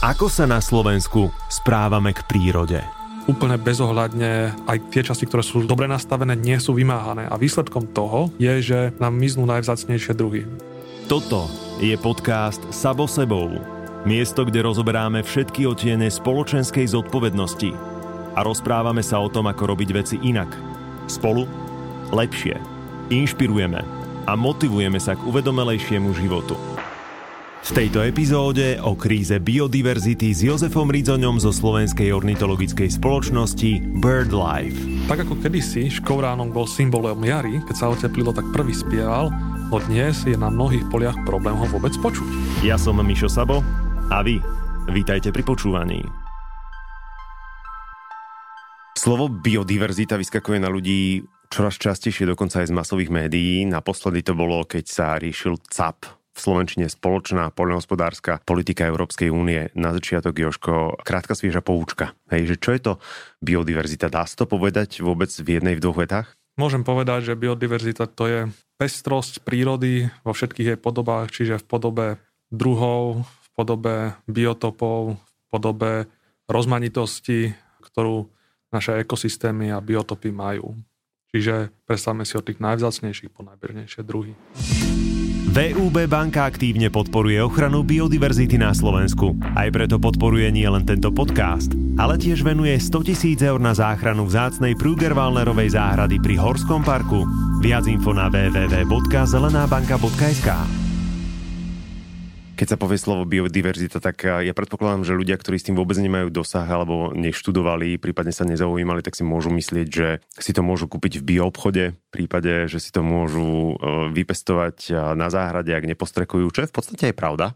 Ako sa na Slovensku správame k prírode? úplne bezohľadne aj tie časti, ktoré sú dobre nastavené, nie sú vymáhané. A výsledkom toho je, že nám miznú najvzácnejšie druhy. Toto je podcast Sabo sebou. Miesto, kde rozoberáme všetky otiene spoločenskej zodpovednosti a rozprávame sa o tom, ako robiť veci inak. Spolu lepšie. Inšpirujeme a motivujeme sa k uvedomelejšiemu životu. V tejto epizóde o kríze biodiverzity s Jozefom Ridzoňom zo Slovenskej ornitologickej spoločnosti BirdLife. Tak ako kedysi škovránok bol symbolom jary, keď sa oteplilo, tak prvý spieval, no dnes je na mnohých poliach problém ho vôbec počuť. Ja som Mišo Sabo a vy, vítajte pri počúvaní. Slovo biodiverzita vyskakuje na ľudí čoraz častejšie, dokonca aj z masových médií. Naposledy to bolo, keď sa riešil CAP, v Slovenčine spoločná poľnohospodárska politika Európskej únie. Na začiatok, Joško, krátka svieža poučka. Hej, že čo je to biodiverzita? Dá sa to povedať vôbec v jednej, v dvoch vetách? Môžem povedať, že biodiverzita to je pestrosť prírody vo všetkých jej podobách, čiže v podobe druhov, v podobe biotopov, v podobe rozmanitosti, ktorú naše ekosystémy a biotopy majú. Čiže predstavme si od tých najvzácnejších po najbežnejšie druhy. VUB banka aktívne podporuje ochranu biodiverzity na Slovensku. Aj preto podporuje nielen tento podcast, ale tiež venuje 100 tisíc eur na záchranu vzácnej Prugerwalnerovej záhrady pri Horskom parku. Viac info na www.zelenabanka.sk keď sa povie slovo biodiverzita, tak ja predpokladám, že ľudia, ktorí s tým vôbec nemajú dosah alebo neštudovali, prípadne sa nezaujímali, tak si môžu myslieť, že si to môžu kúpiť v bioobchode, v prípade, že si to môžu e, vypestovať na záhrade, ak nepostrekujú, čo je v podstate aj pravda.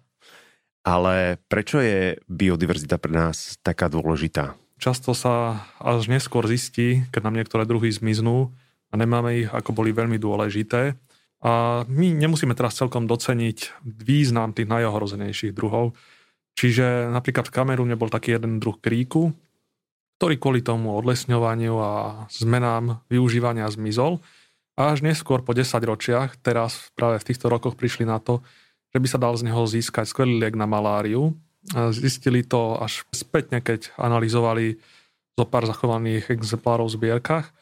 Ale prečo je biodiverzita pre nás taká dôležitá? Často sa až neskôr zistí, keď nám niektoré druhy zmiznú a nemáme ich, ako boli veľmi dôležité. A my nemusíme teraz celkom doceniť význam tých najohrozenejších druhov. Čiže napríklad v Kamerune bol taký jeden druh kríku, ktorý kvôli tomu odlesňovaniu a zmenám využívania zmizol. A až neskôr po 10 ročiach, teraz práve v týchto rokoch prišli na to, že by sa dal z neho získať skvelý liek na maláriu. Zistili to až spätne, keď analyzovali zo pár zachovaných exemplárov v zbierkach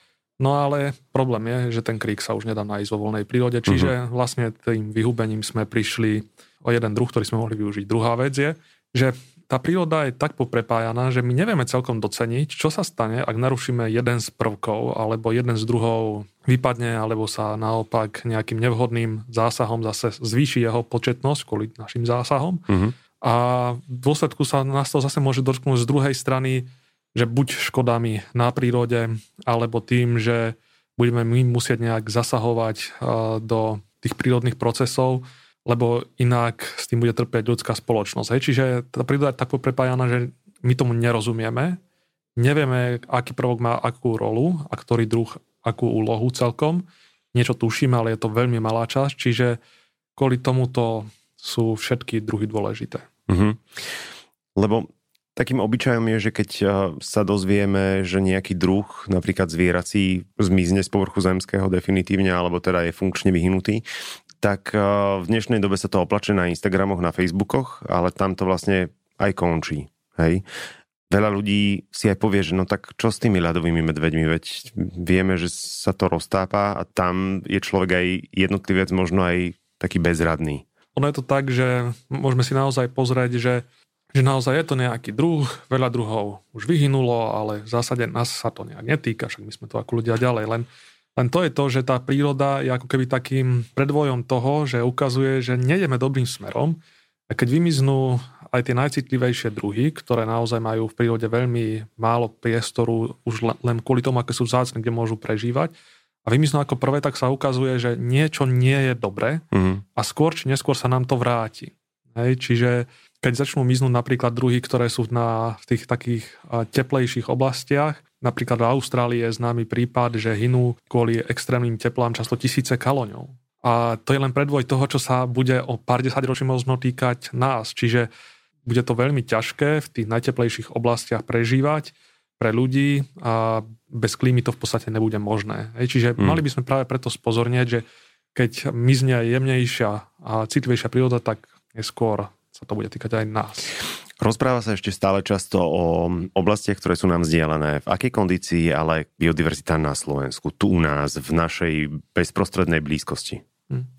No ale problém je, že ten krík sa už nedá nájsť vo voľnej prírode, čiže uh-huh. vlastne tým vyhubením sme prišli o jeden druh, ktorý sme mohli využiť. Druhá vec je, že tá príroda je tak poprepájaná, že my nevieme celkom doceniť, čo sa stane, ak narušíme jeden z prvkov, alebo jeden z druhov vypadne, alebo sa naopak nejakým nevhodným zásahom zase zvýši jeho početnosť kvôli našim zásahom. Uh-huh. A v dôsledku sa nás to zase môže dotknúť z druhej strany že buď škodami na prírode, alebo tým, že budeme my musieť nejak zasahovať eh, do tých prírodných procesov, lebo inak s tým bude trpieť ľudská spoločnosť. Hej. Čiže tá príroda je tak prepájana, že my tomu nerozumieme, nevieme, aký prvok má akú rolu a ktorý druh akú úlohu celkom. Niečo tušíme, ale je to veľmi malá časť, čiže kvôli tomuto sú všetky druhy dôležité. Mm-hmm. Lebo Takým obyčajom je, že keď eh, sa dozvieme, že nejaký druh, napríklad zvierací, zmizne z povrchu zemského definitívne, alebo teda je funkčne vyhnutý, tak eh, v dnešnej dobe sa to oplače na Instagramoch, na Facebookoch, ale tam to vlastne aj končí. Hej? Veľa ľudí si aj povie, že no tak čo s tými ľadovými medveďmi, veď vieme, že sa to roztápa a tam je človek aj jednotlivec možno aj taký bezradný. Ono je to tak, že môžeme si naozaj pozrieť, že že naozaj je to nejaký druh, veľa druhov už vyhynulo, ale v zásade nás sa to nejak netýka, však my sme to ako ľudia ďalej. Len, len to je to, že tá príroda je ako keby takým predvojom toho, že ukazuje, že nejdeme dobrým smerom a keď vymiznú aj tie najcitlivejšie druhy, ktoré naozaj majú v prírode veľmi málo priestoru už len kvôli tomu, aké sú vzácne, kde môžu prežívať, a vymiznú ako prvé, tak sa ukazuje, že niečo nie je dobré mm. a skôr či neskôr sa nám to vráti. Hej, čiže keď začnú miznúť napríklad druhy, ktoré sú na, tých takých teplejších oblastiach, napríklad v Austrálii je známy prípad, že hynú kvôli extrémnym teplám často tisíce kaloňov. A to je len predvoj toho, čo sa bude o pár desať ročí možno týkať nás. Čiže bude to veľmi ťažké v tých najteplejších oblastiach prežívať pre ľudí a bez klímy to v podstate nebude možné. Čiže hmm. mali by sme práve preto spozornieť, že keď mizne jemnejšia a citlivejšia príroda, tak neskôr sa to bude týkať aj nás. Rozpráva sa ešte stále často o oblastiach, ktoré sú nám vzdialené. V akej kondícii ale biodiverzita na Slovensku, tu u nás, v našej bezprostrednej blízkosti? Hm.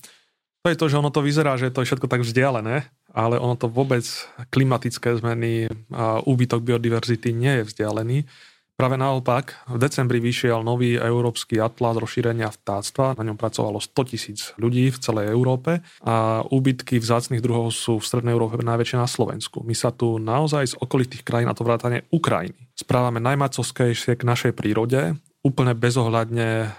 To je to, že ono to vyzerá, že to je všetko tak vzdialené, ale ono to vôbec klimatické zmeny a úbytok biodiverzity nie je vzdialený. Práve naopak, v decembri vyšiel nový európsky atlas rozšírenia vtáctva, na ňom pracovalo 100 tisíc ľudí v celej Európe a úbytky vzácných druhov sú v Strednej Európe najväčšie na Slovensku. My sa tu naozaj z okolitých krajín, a to vrátane Ukrajiny, správame najmacovskejšie k našej prírode, úplne bezohľadne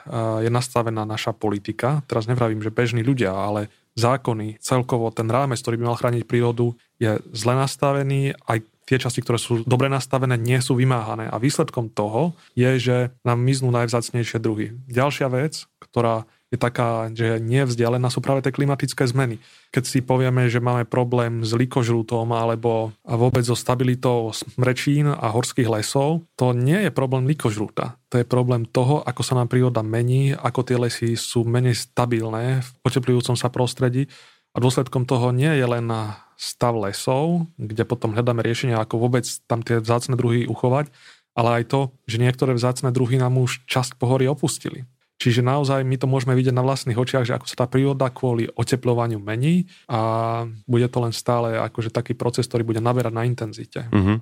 je nastavená naša politika. Teraz nevravím, že bežní ľudia, ale zákony, celkovo ten rámec, ktorý by mal chrániť prírodu, je zle nastavený, aj tie časti, ktoré sú dobre nastavené, nie sú vymáhané. A výsledkom toho je, že nám miznú najvzácnejšie druhy. Ďalšia vec, ktorá je taká, že nie vzdialená, sú práve tie klimatické zmeny. Keď si povieme, že máme problém s likožrútom alebo vôbec so stabilitou smrečín a horských lesov, to nie je problém likožrúta. To je problém toho, ako sa nám príroda mení, ako tie lesy sú menej stabilné v poteplujúcom sa prostredí. A dôsledkom toho nie je len stav lesov, kde potom hľadáme riešenia, ako vôbec tam tie vzácne druhy uchovať, ale aj to, že niektoré vzácne druhy nám už časť pohory opustili. Čiže naozaj my to môžeme vidieť na vlastných očiach, že ako sa tá príroda kvôli oteplovaniu mení a bude to len stále akože taký proces, ktorý bude naberať na intenzite. Mm-hmm.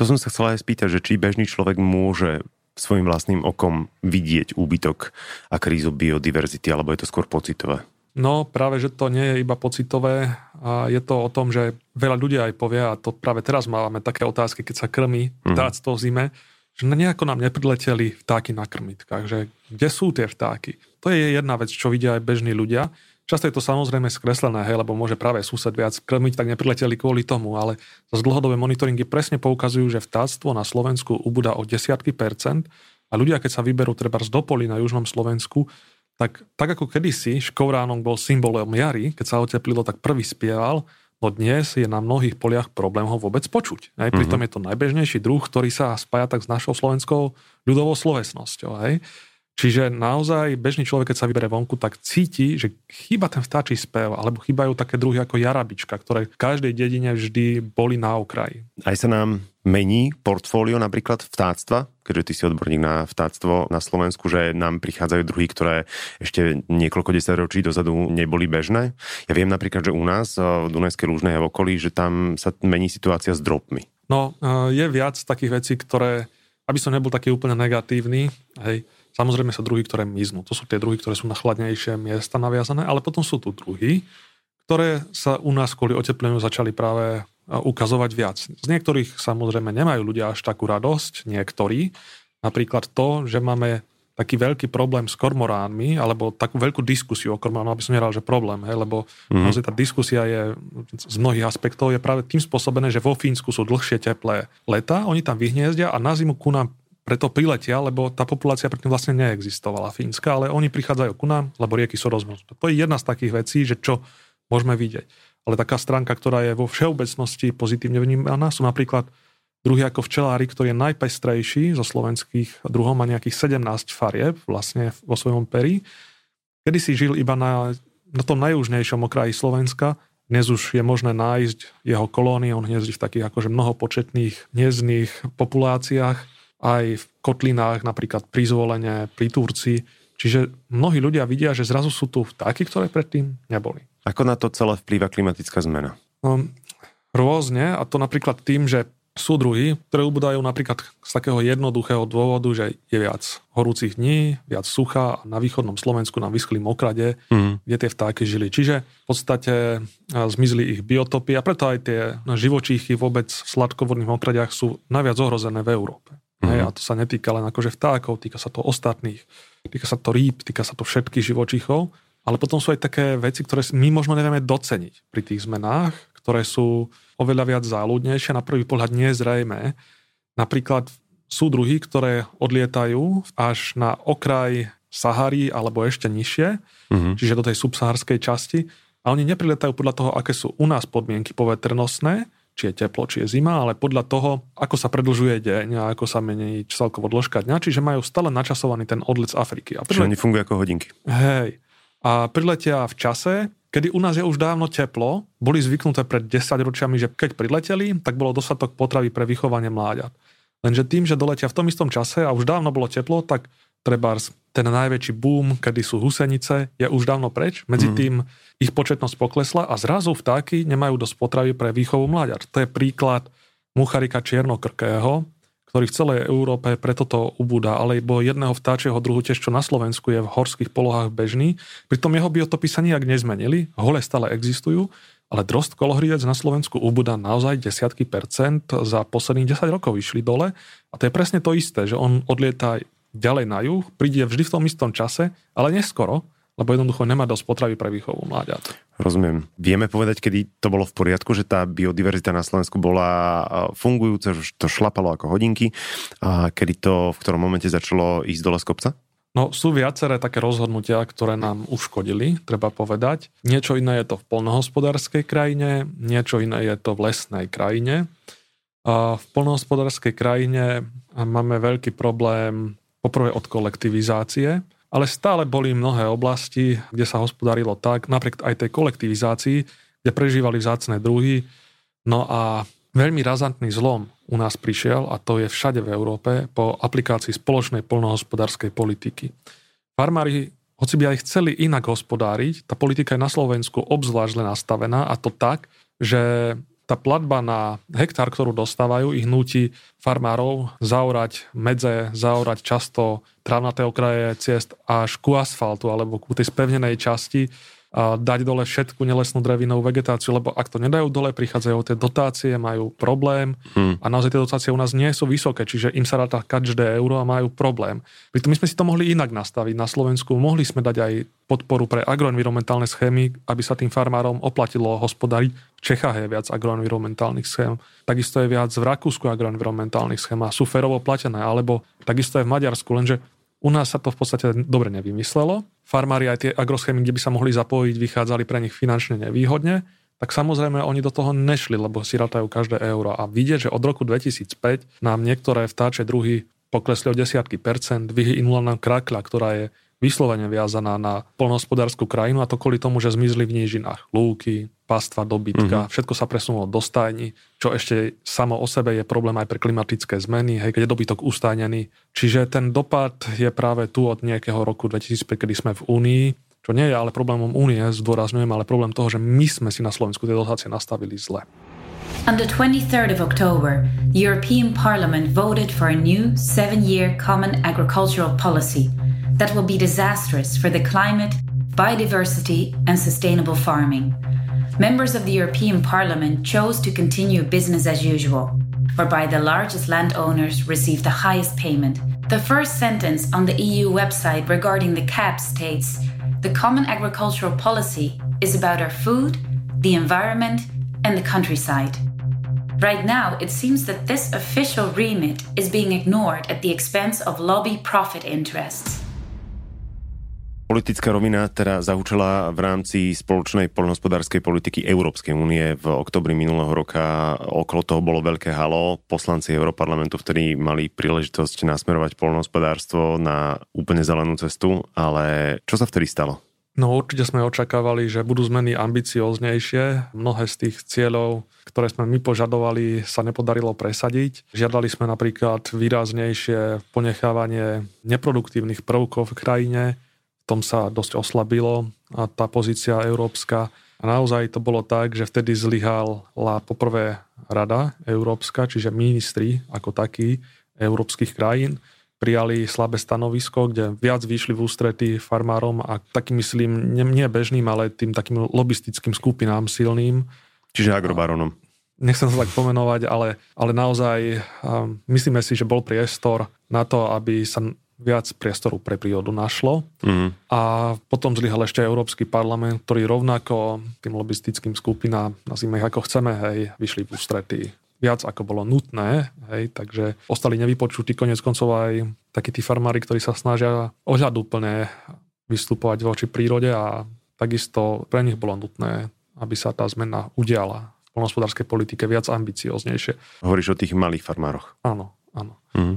To som sa chcela aj spýtať, že či bežný človek môže svojim vlastným okom vidieť úbytok a krízu biodiverzity, alebo je to skôr pocitové? No práve, že to nie je iba pocitové a je to o tom, že veľa ľudí aj povie, a to práve teraz máme také otázky, keď sa krmí mhm. vtáctvo v zime, že nejako nám neprileteli vtáky na krmitkách, že kde sú tie vtáky. To je jedna vec, čo vidia aj bežní ľudia. Často je to samozrejme skreslené, hej, lebo môže práve sused viac krmiť, tak neprileteli kvôli tomu, ale z dlhodobé monitoringy presne poukazujú, že vtáctvo na Slovensku ubúda o desiatky percent a ľudia, keď sa vyberú treba z Dopoli na južnom Slovensku, tak, tak ako kedysi škovránok bol symbolom jary, keď sa oteplilo, tak prvý spieval, no dnes je na mnohých poliach problém ho vôbec počuť. Hej? Pritom mm-hmm. je to najbežnejší druh, ktorý sa spája tak s našou slovenskou ľudovou slovesnosťou. Hej? Čiže naozaj bežný človek, keď sa vybere vonku, tak cíti, že chýba ten vtáčí spev, alebo chýbajú také druhy ako jarabička, ktoré v každej dedine vždy boli na okraji. Aj sa nám mení portfólio napríklad vtáctva, keďže ty si odborník na vtáctvo na Slovensku, že nám prichádzajú druhy, ktoré ešte niekoľko ročí dozadu neboli bežné. Ja viem napríklad, že u nás v Dunajskej Lúžnej a v okolí, že tam sa mení situácia s dropmi. No, je viac takých vecí, ktoré, aby som nebol taký úplne negatívny, hej, Samozrejme sú druhy, ktoré miznú. To sú tie druhy, ktoré sú na chladnejšie miesta naviazané, ale potom sú tu druhy, ktoré sa u nás kvôli otepleniu začali práve ukazovať viac. Z niektorých samozrejme nemajú ľudia až takú radosť, niektorí. Napríklad to, že máme taký veľký problém s kormoránmi, alebo takú veľkú diskusiu o kormoránoch, aby som neral, že problém, hej, lebo mm-hmm. tá diskusia je z mnohých aspektov je práve tým spôsobené, že vo Fínsku sú dlhšie teplé leta, oni tam vyhniezdia a na zimu ku nám preto priletia, lebo tá populácia predtým vlastne neexistovala fínska, ale oni prichádzajú ku nám, lebo rieky sú rozmrznuté. To je jedna z takých vecí, že čo môžeme vidieť. Ale taká stránka, ktorá je vo všeobecnosti pozitívne vnímaná, sú napríklad druhy ako včelári, ktorý je najpestrejší zo slovenských druhov, má nejakých 17 farieb vlastne vo svojom peri. Kedy si žil iba na, na tom najjužnejšom okraji Slovenska, dnes už je možné nájsť jeho kolónie, on hniezdí v takých akože mnohopočetných hniezdných populáciách aj v kotlinách, napríklad pri zvolenie, pri Turci. Čiže mnohí ľudia vidia, že zrazu sú tu vtáky, ktoré predtým neboli. Ako na to celé vplýva klimatická zmena? Um, rôzne, a to napríklad tým, že sú druhy, ktoré ubúdajú napríklad z takého jednoduchého dôvodu, že je viac horúcich dní, viac sucha a na východnom Slovensku nám vyschli mokrade, mm. kde tie vtáky žili. Čiže v podstate zmizli ich biotopy a preto aj tie živočíchy vôbec v sladkovodných mokradiach sú najviac ohrozené v Európe. Mm-hmm. Hej, a to sa netýka len akože vtákov, týka sa to ostatných, týka sa to rýb, týka sa to všetkých živočíchov, ale potom sú aj také veci, ktoré my možno nevieme doceniť pri tých zmenách, ktoré sú oveľa viac záľudnejšie, na prvý pohľad nezrejme. Napríklad sú druhy, ktoré odlietajú až na okraj Sahary alebo ešte nižšie, mm-hmm. čiže do tej subsaharskej časti a oni nepriletajú podľa toho, aké sú u nás podmienky poveternostné, či je teplo, či je zima, ale podľa toho, ako sa predlžuje deň a ako sa mení celkovo dĺžka dňa, čiže majú stále načasovaný ten odlet z Afriky. A prilete... Čiže oni fungujú ako hodinky. Hej. A priletia v čase, kedy u nás je už dávno teplo, boli zvyknuté pred 10 ročiami, že keď prileteli, tak bolo dostatok potravy pre vychovanie mláďat. Lenže tým, že doletia v tom istom čase a už dávno bolo teplo, tak treba ten najväčší boom, kedy sú husenice, je už dávno preč. Medzi mm. tým ich početnosť poklesla a zrazu vtáky nemajú dosť potravy pre výchovu mláďat. To je príklad mucharika čiernokrkého, ktorý v celej Európe preto to ubúda, alebo jedného vtáčieho druhu tiež, čo na Slovensku je v horských polohách bežný. Pritom jeho biotopy sa nijak nezmenili, hole stále existujú, ale drost kolohriec na Slovensku ubúda naozaj desiatky percent za posledných 10 rokov išli dole a to je presne to isté, že on odlieta ďalej na juh, príde vždy v tom istom čase, ale neskoro, lebo jednoducho nemá dosť potravy pre výchovu mláďat. Rozumiem. Vieme povedať, kedy to bolo v poriadku, že tá biodiverzita na Slovensku bola fungujúca, že to šlapalo ako hodinky a kedy to v ktorom momente začalo ísť dole z kopca? No sú viaceré také rozhodnutia, ktoré nám uškodili, treba povedať. Niečo iné je to v polnohospodárskej krajine, niečo iné je to v lesnej krajine. A v polnohospodárskej krajine máme veľký problém poprvé od kolektivizácie, ale stále boli mnohé oblasti, kde sa hospodarilo tak, napriek aj tej kolektivizácii, kde prežívali vzácne druhy. No a veľmi razantný zlom u nás prišiel, a to je všade v Európe, po aplikácii spoločnej polnohospodárskej politiky. Farmári, hoci by aj chceli inak hospodáriť, tá politika je na Slovensku obzvlášť nastavená a to tak, že tá platba na hektár, ktorú dostávajú, ich nutí farmárov zaorať medze, zaorať často trávnaté okraje ciest až ku asfaltu alebo ku tej spevnenej časti dať dole všetku nelesnú drevinovú vegetáciu, lebo ak to nedajú dole, prichádzajú tie dotácie, majú problém hmm. a naozaj tie dotácie u nás nie sú vysoké, čiže im sa ráta každé euro a majú problém. Pritom my sme si to mohli inak nastaviť na Slovensku, mohli sme dať aj podporu pre agroenvironmentálne schémy, aby sa tým farmárom oplatilo hospodariť. V Čechách je viac agroenvironmentálnych schém, takisto je viac v Rakúsku agroenvironmentálnych schém a sú férovo platené, alebo takisto je v Maďarsku, lenže u nás sa to v podstate dobre nevymyslelo. Farmári aj tie agroschémy, kde by sa mohli zapojiť, vychádzali pre nich finančne nevýhodne, tak samozrejme oni do toho nešli, lebo si ratajú každé euro. A vidieť, že od roku 2005 nám niektoré vtáče druhy poklesli o desiatky percent, vyhynula nám krakľa, ktorá je vyslovene viazaná na polnohospodárskú krajinu a to kvôli tomu, že zmizli v nížinách lúky, pastva dobytka, mm-hmm. všetko sa presunulo do stajní, čo ešte samo o sebe je problém aj pre klimatické zmeny, hej, keď je dobytok ustajnený. Čiže ten dopad je práve tu od nejakého roku 2005, kedy sme v Únii, čo nie je ale problémom Únie, zdôrazňujem, ale problém toho, že my sme si na Slovensku tie dotácie nastavili zle. On the 23rd of October, the European Parliament voted for a new seven-year common agricultural policy that will be disastrous for the climate, biodiversity, and sustainable farming. Members of the European Parliament chose to continue business as usual, whereby the largest landowners receive the highest payment. The first sentence on the EU website regarding the CAP states the common agricultural policy is about our food, the environment, and the countryside. Right now, it seems that this official remit is being ignored at the expense of lobby profit interests. Politická rovina teda zaučila v rámci spoločnej poľnohospodárskej politiky Európskej únie v oktobri minulého roka. Okolo toho bolo veľké halo. Poslanci Európarlamentu vtedy mali príležitosť nasmerovať poľnohospodárstvo na úplne zelenú cestu, ale čo sa vtedy stalo? No určite sme očakávali, že budú zmeny ambicioznejšie. Mnohé z tých cieľov, ktoré sme my požadovali, sa nepodarilo presadiť. Žiadali sme napríklad výraznejšie ponechávanie neproduktívnych prvkov v krajine, tom sa dosť oslabilo a tá pozícia európska. A naozaj to bolo tak, že vtedy zlyhala poprvé Rada Európska, čiže ministri ako takí európskych krajín prijali slabé stanovisko, kde viac vyšli v ústrety farmárom a takým myslím, nie bežným, ale tým takým lobistickým skupinám silným. Čiže agrobaronom. Nechcem sa tak pomenovať, ale, ale naozaj um, myslíme si, že bol priestor na to, aby sa viac priestoru pre prírodu našlo. Mm. A potom zlyhal ešte Európsky parlament, ktorý rovnako tým lobistickým skupinám, nazvime ich ako chceme, hej, vyšli v ústrety viac ako bolo nutné, hej, takže ostali nevypočutí konec koncov aj takí tí farmári, ktorí sa snažia ohľadúplne vystupovať voči prírode a takisto pre nich bolo nutné, aby sa tá zmena udiala v polnospodárskej politike viac ambicioznejšie. Hovoríš o tých malých farmároch. Áno.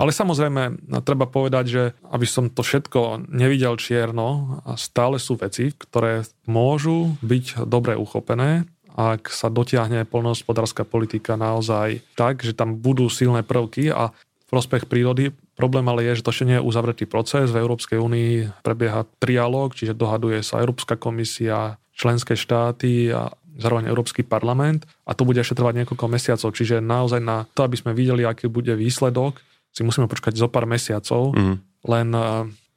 Ale samozrejme, treba povedať, že aby som to všetko nevidel čierno, stále sú veci, ktoré môžu byť dobre uchopené, ak sa dotiahne polnohospodárska politika naozaj tak, že tam budú silné prvky a prospech prírody. Problém ale je, že to ešte nie je uzavretý proces. V Európskej únii prebieha trialóg, čiže dohaduje sa Európska komisia, členské štáty a zároveň Európsky parlament a to bude ešte trvať niekoľko mesiacov. Čiže naozaj na to, aby sme videli, aký bude výsledok, si musíme počkať zo pár mesiacov, mm. len eh,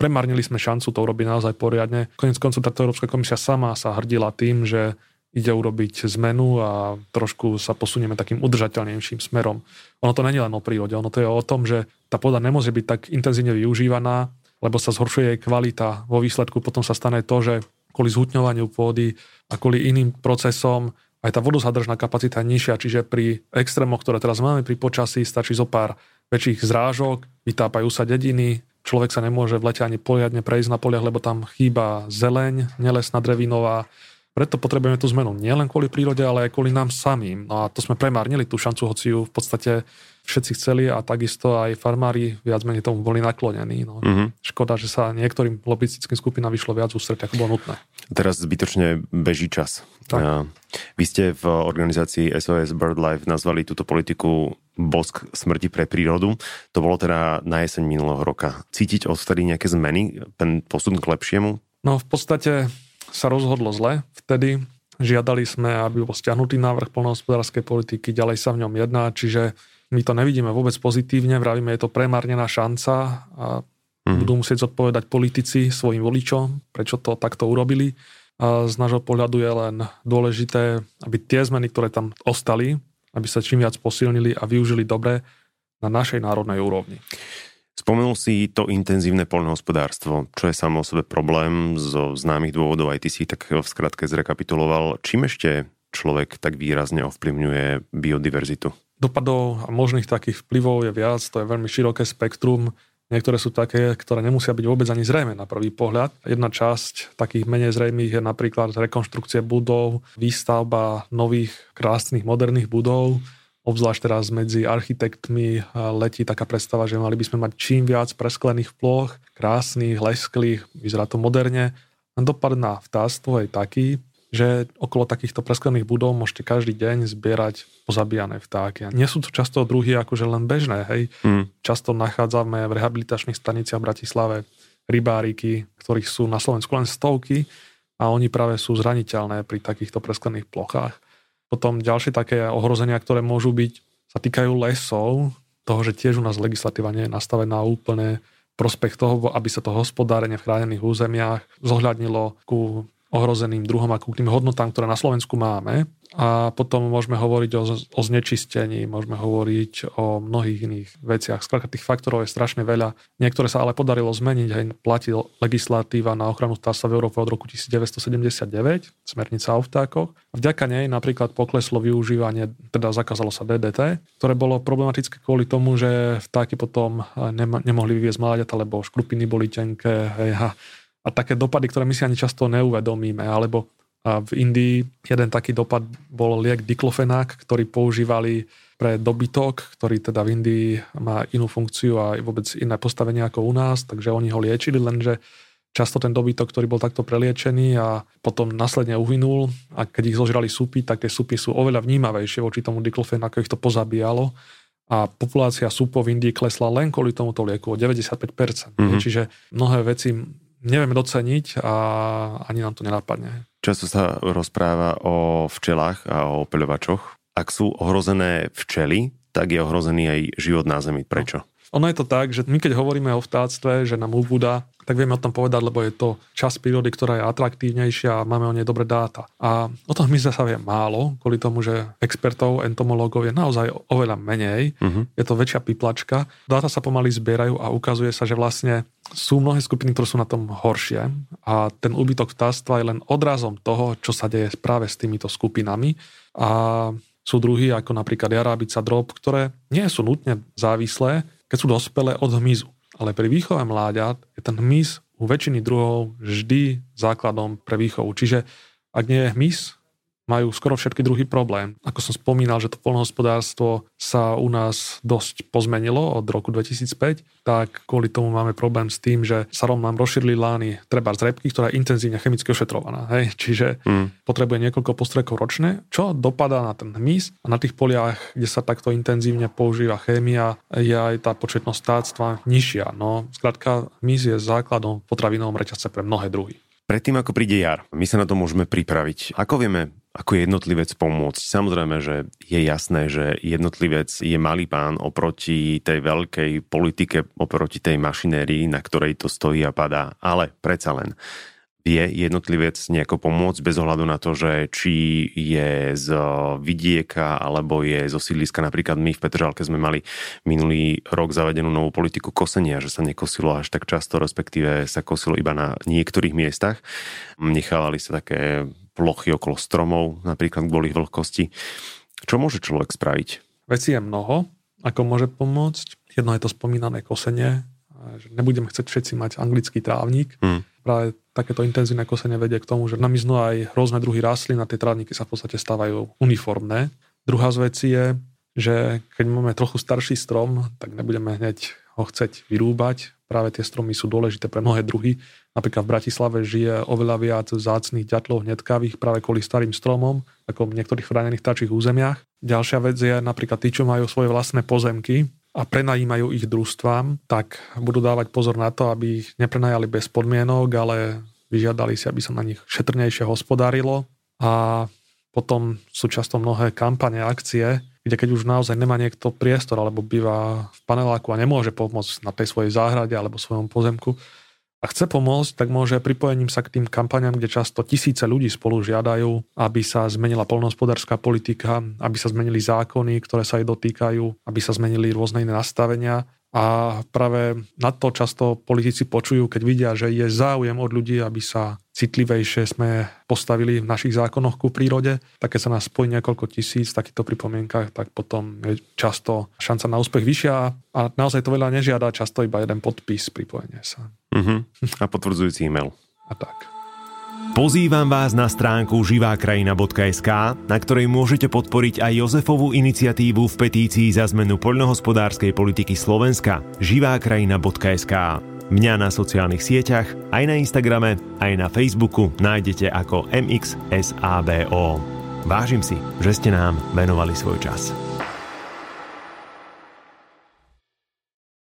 premárnili sme šancu to urobiť naozaj poriadne. Konec koncov táto Európska komisia sama sa hrdila tým, že ide urobiť zmenu a trošku sa posunieme takým udržateľnejším smerom. Ono to není len o prírode, ono to je o tom, že tá pôda nemôže byť tak intenzívne využívaná, lebo sa zhoršuje jej kvalita. Vo výsledku potom sa stane to, že kvôli zhutňovaniu pôdy a kvôli iným procesom aj tá vodozadržná kapacita je nižšia, čiže pri extrémoch, ktoré teraz máme pri počasí, stačí zo pár väčších zrážok, vytápajú sa dediny, človek sa nemôže v lete ani poriadne prejsť na poliach, lebo tam chýba zeleň, nelesná drevinová, preto potrebujeme tú zmenu nielen kvôli prírode, ale aj kvôli nám samým. No a to sme premárnili tú šancu, hoci ju v podstate všetci chceli a takisto aj farmári viac menej tomu boli naklonení. No. Mm-hmm. Škoda, že sa niektorým lobistickým skupinám vyšlo viac ústreť, ako bolo nutné. Teraz zbytočne beží čas. Tak. Vy ste v organizácii SOS BirdLife nazvali túto politiku bosk smrti pre prírodu. To bolo teda na jeseň minulého roka. Cítiť odtedy nejaké zmeny, ten posun k lepšiemu? No v podstate sa rozhodlo zle vtedy. Žiadali sme, aby bol stiahnutý návrh polnohospodárskej politiky, ďalej sa v ňom jedná, čiže my to nevidíme vôbec pozitívne, vravíme, je to premárnená šanca a mm. budú musieť zodpovedať politici svojim voličom, prečo to takto urobili. A z nášho pohľadu je len dôležité, aby tie zmeny, ktoré tam ostali, aby sa čím viac posilnili a využili dobre na našej národnej úrovni. Spomenul si to intenzívne poľnohospodárstvo, čo je samo o sebe problém zo známych dôvodov, aj ty si tak v skratke zrekapituloval. Čím ešte človek tak výrazne ovplyvňuje biodiverzitu? Dopadov a možných takých vplyvov je viac, to je veľmi široké spektrum. Niektoré sú také, ktoré nemusia byť vôbec ani zrejme na prvý pohľad. Jedna časť takých menej zrejmých je napríklad rekonštrukcie budov, výstavba nových krásnych moderných budov, obzvlášť teraz medzi architektmi letí taká predstava, že mali by sme mať čím viac presklených ploch, krásnych, lesklých, vyzerá to moderne. Dopad na vtáctvo je taký, že okolo takýchto presklených budov môžete každý deň zbierať pozabíjané vtáky. A nie sú to často druhy akože len bežné, hej. Mm. Často nachádzame v rehabilitačných staniciach v Bratislave rybáriky, ktorých sú na Slovensku len stovky a oni práve sú zraniteľné pri takýchto presklených plochách. Potom ďalšie také ohrozenia, ktoré môžu byť, sa týkajú lesov, toho, že tiež u nás legislatíva nie je nastavená úplne prospech toho, aby sa to hospodárenie v chránených územiach zohľadnilo ku ohrozeným druhom a ku tým hodnotám, ktoré na Slovensku máme. A potom môžeme hovoriť o, o znečistení, môžeme hovoriť o mnohých iných veciach. Skrátka tých faktorov je strašne veľa. Niektoré sa ale podarilo zmeniť. Aj platí legislatíva na ochranu vtáctva v Európe od roku 1979, smernica o vtákoch. Vďaka nej napríklad pokleslo využívanie, teda zakázalo sa DDT, ktoré bolo problematické kvôli tomu, že vtáky potom nemohli vyviezť mláďata, lebo škrupiny boli tenké. Hej, a také dopady, ktoré my si ani často neuvedomíme, alebo v Indii jeden taký dopad bol liek diklofenák, ktorý používali pre dobytok, ktorý teda v Indii má inú funkciu a vôbec iné postavenie ako u nás, takže oni ho liečili, lenže často ten dobytok, ktorý bol takto preliečený a potom následne uhynul a keď ich zožrali súpy, tak tie súpy sú oveľa vnímavejšie voči tomu diklofenáku, ich to pozabíjalo a populácia súpov v Indii klesla len kvôli tomuto lieku o 95%. Mm-hmm. Čiže mnohé veci nevieme doceniť a ani nám to nenapadne. Často sa rozpráva o včelách a o opeľovačoch. Ak sú ohrozené včely, tak je ohrozený aj život na Zemi. Prečo? Ono je to tak, že my keď hovoríme o vtáctve, že nám ubúda, tak vieme o tom povedať, lebo je to časť prírody, ktorá je atraktívnejšia a máme o nej dobré dáta. A o tom my sa vie málo, kvôli tomu, že expertov, entomológov je naozaj oveľa menej. Uh-huh. Je to väčšia piplačka. Dáta sa pomaly zbierajú a ukazuje sa, že vlastne sú mnohé skupiny, ktoré sú na tom horšie a ten úbytok vtáctva je len odrazom toho, čo sa deje práve s týmito skupinami. A sú druhy ako napríklad jarábica drob, ktoré nie sú nutne závislé, keď sú dospelé od hmyzu. Ale pri výchove mláďat je ten hmyz u väčšiny druhov vždy základom pre výchovu. Čiže ak nie je hmyz, majú skoro všetky druhý problém. Ako som spomínal, že to polnohospodárstvo sa u nás dosť pozmenilo od roku 2005, tak kvôli tomu máme problém s tým, že sa nám rozšírili lány treba z repky, ktorá je intenzívne chemicky ošetrovaná. Hej? Čiže mm. potrebuje niekoľko postrekov ročne, čo dopadá na ten hmyz a na tých poliach, kde sa takto intenzívne používa chémia, je aj tá početnosť táctva nižšia. No, skrátka, hmyz je základom potravinovom reťazce pre mnohé druhy. Predtým, ako príde jar, my sa na to môžeme pripraviť. Ako vieme ako jednotlivec pomôcť. Samozrejme, že je jasné, že jednotlivec je malý pán oproti tej veľkej politike, oproti tej mašinérii, na ktorej to stojí a padá, ale predsa len vie jednotlivec nejako pomôcť bez ohľadu na to, že či je z vidieka alebo je zo sídliska. Napríklad my v Petržalke sme mali minulý rok zavedenú novú politiku kosenia, že sa nekosilo až tak často, respektíve sa kosilo iba na niektorých miestach. Nechávali sa také plochy okolo stromov, napríklad kvôli vlhkosti. Čo môže človek spraviť? Veci je mnoho, ako môže pomôcť. Jedno je to spomínané kosenie, že nebudeme chcieť všetci mať anglický trávnik. Hmm. Práve takéto intenzívne kosenie vedie k tomu, že namiznú aj rôzne druhy rastlín a tie trávniky sa v podstate stávajú uniformné. Druhá z vecí je, že keď máme trochu starší strom, tak nebudeme hneď ho chceť vyrúbať. Práve tie stromy sú dôležité pre mnohé druhy. Napríklad v Bratislave žije oveľa viac zácných ďatlov hnedkavých práve kvôli starým stromom, ako v niektorých chránených tačích územiach. Ďalšia vec je napríklad tí, čo majú svoje vlastné pozemky, a prenajímajú ich družstvám, tak budú dávať pozor na to, aby ich neprenajali bez podmienok, ale vyžiadali si, aby sa na nich šetrnejšie hospodárilo. A potom sú často mnohé kampane, akcie, kde keď už naozaj nemá niekto priestor alebo býva v paneláku a nemôže pomôcť na tej svojej záhrade alebo svojom pozemku, a chce pomôcť, tak môže pripojením sa k tým kampaniám, kde často tisíce ľudí spolu žiadajú, aby sa zmenila polnohospodárska politika, aby sa zmenili zákony, ktoré sa jej dotýkajú, aby sa zmenili rôzne iné nastavenia a práve na to často politici počujú, keď vidia, že je záujem od ľudí, aby sa citlivejšie sme postavili v našich zákonoch ku prírode, tak keď sa nás spojí niekoľko tisíc v takýchto pripomienkach, tak potom je často šanca na úspech vyššia a naozaj to veľa nežiada, často iba jeden podpis pripojenie sa. Uh-huh. A potvrdzujúci e-mail. A tak. Pozývam vás na stránku živákrajina.sk, na ktorej môžete podporiť aj Jozefovú iniciatívu v petícii za zmenu poľnohospodárskej politiky Slovenska živákrajina.sk. Mňa na sociálnych sieťach, aj na Instagrame, aj na Facebooku nájdete ako MXSABO. Vážim si, že ste nám venovali svoj čas.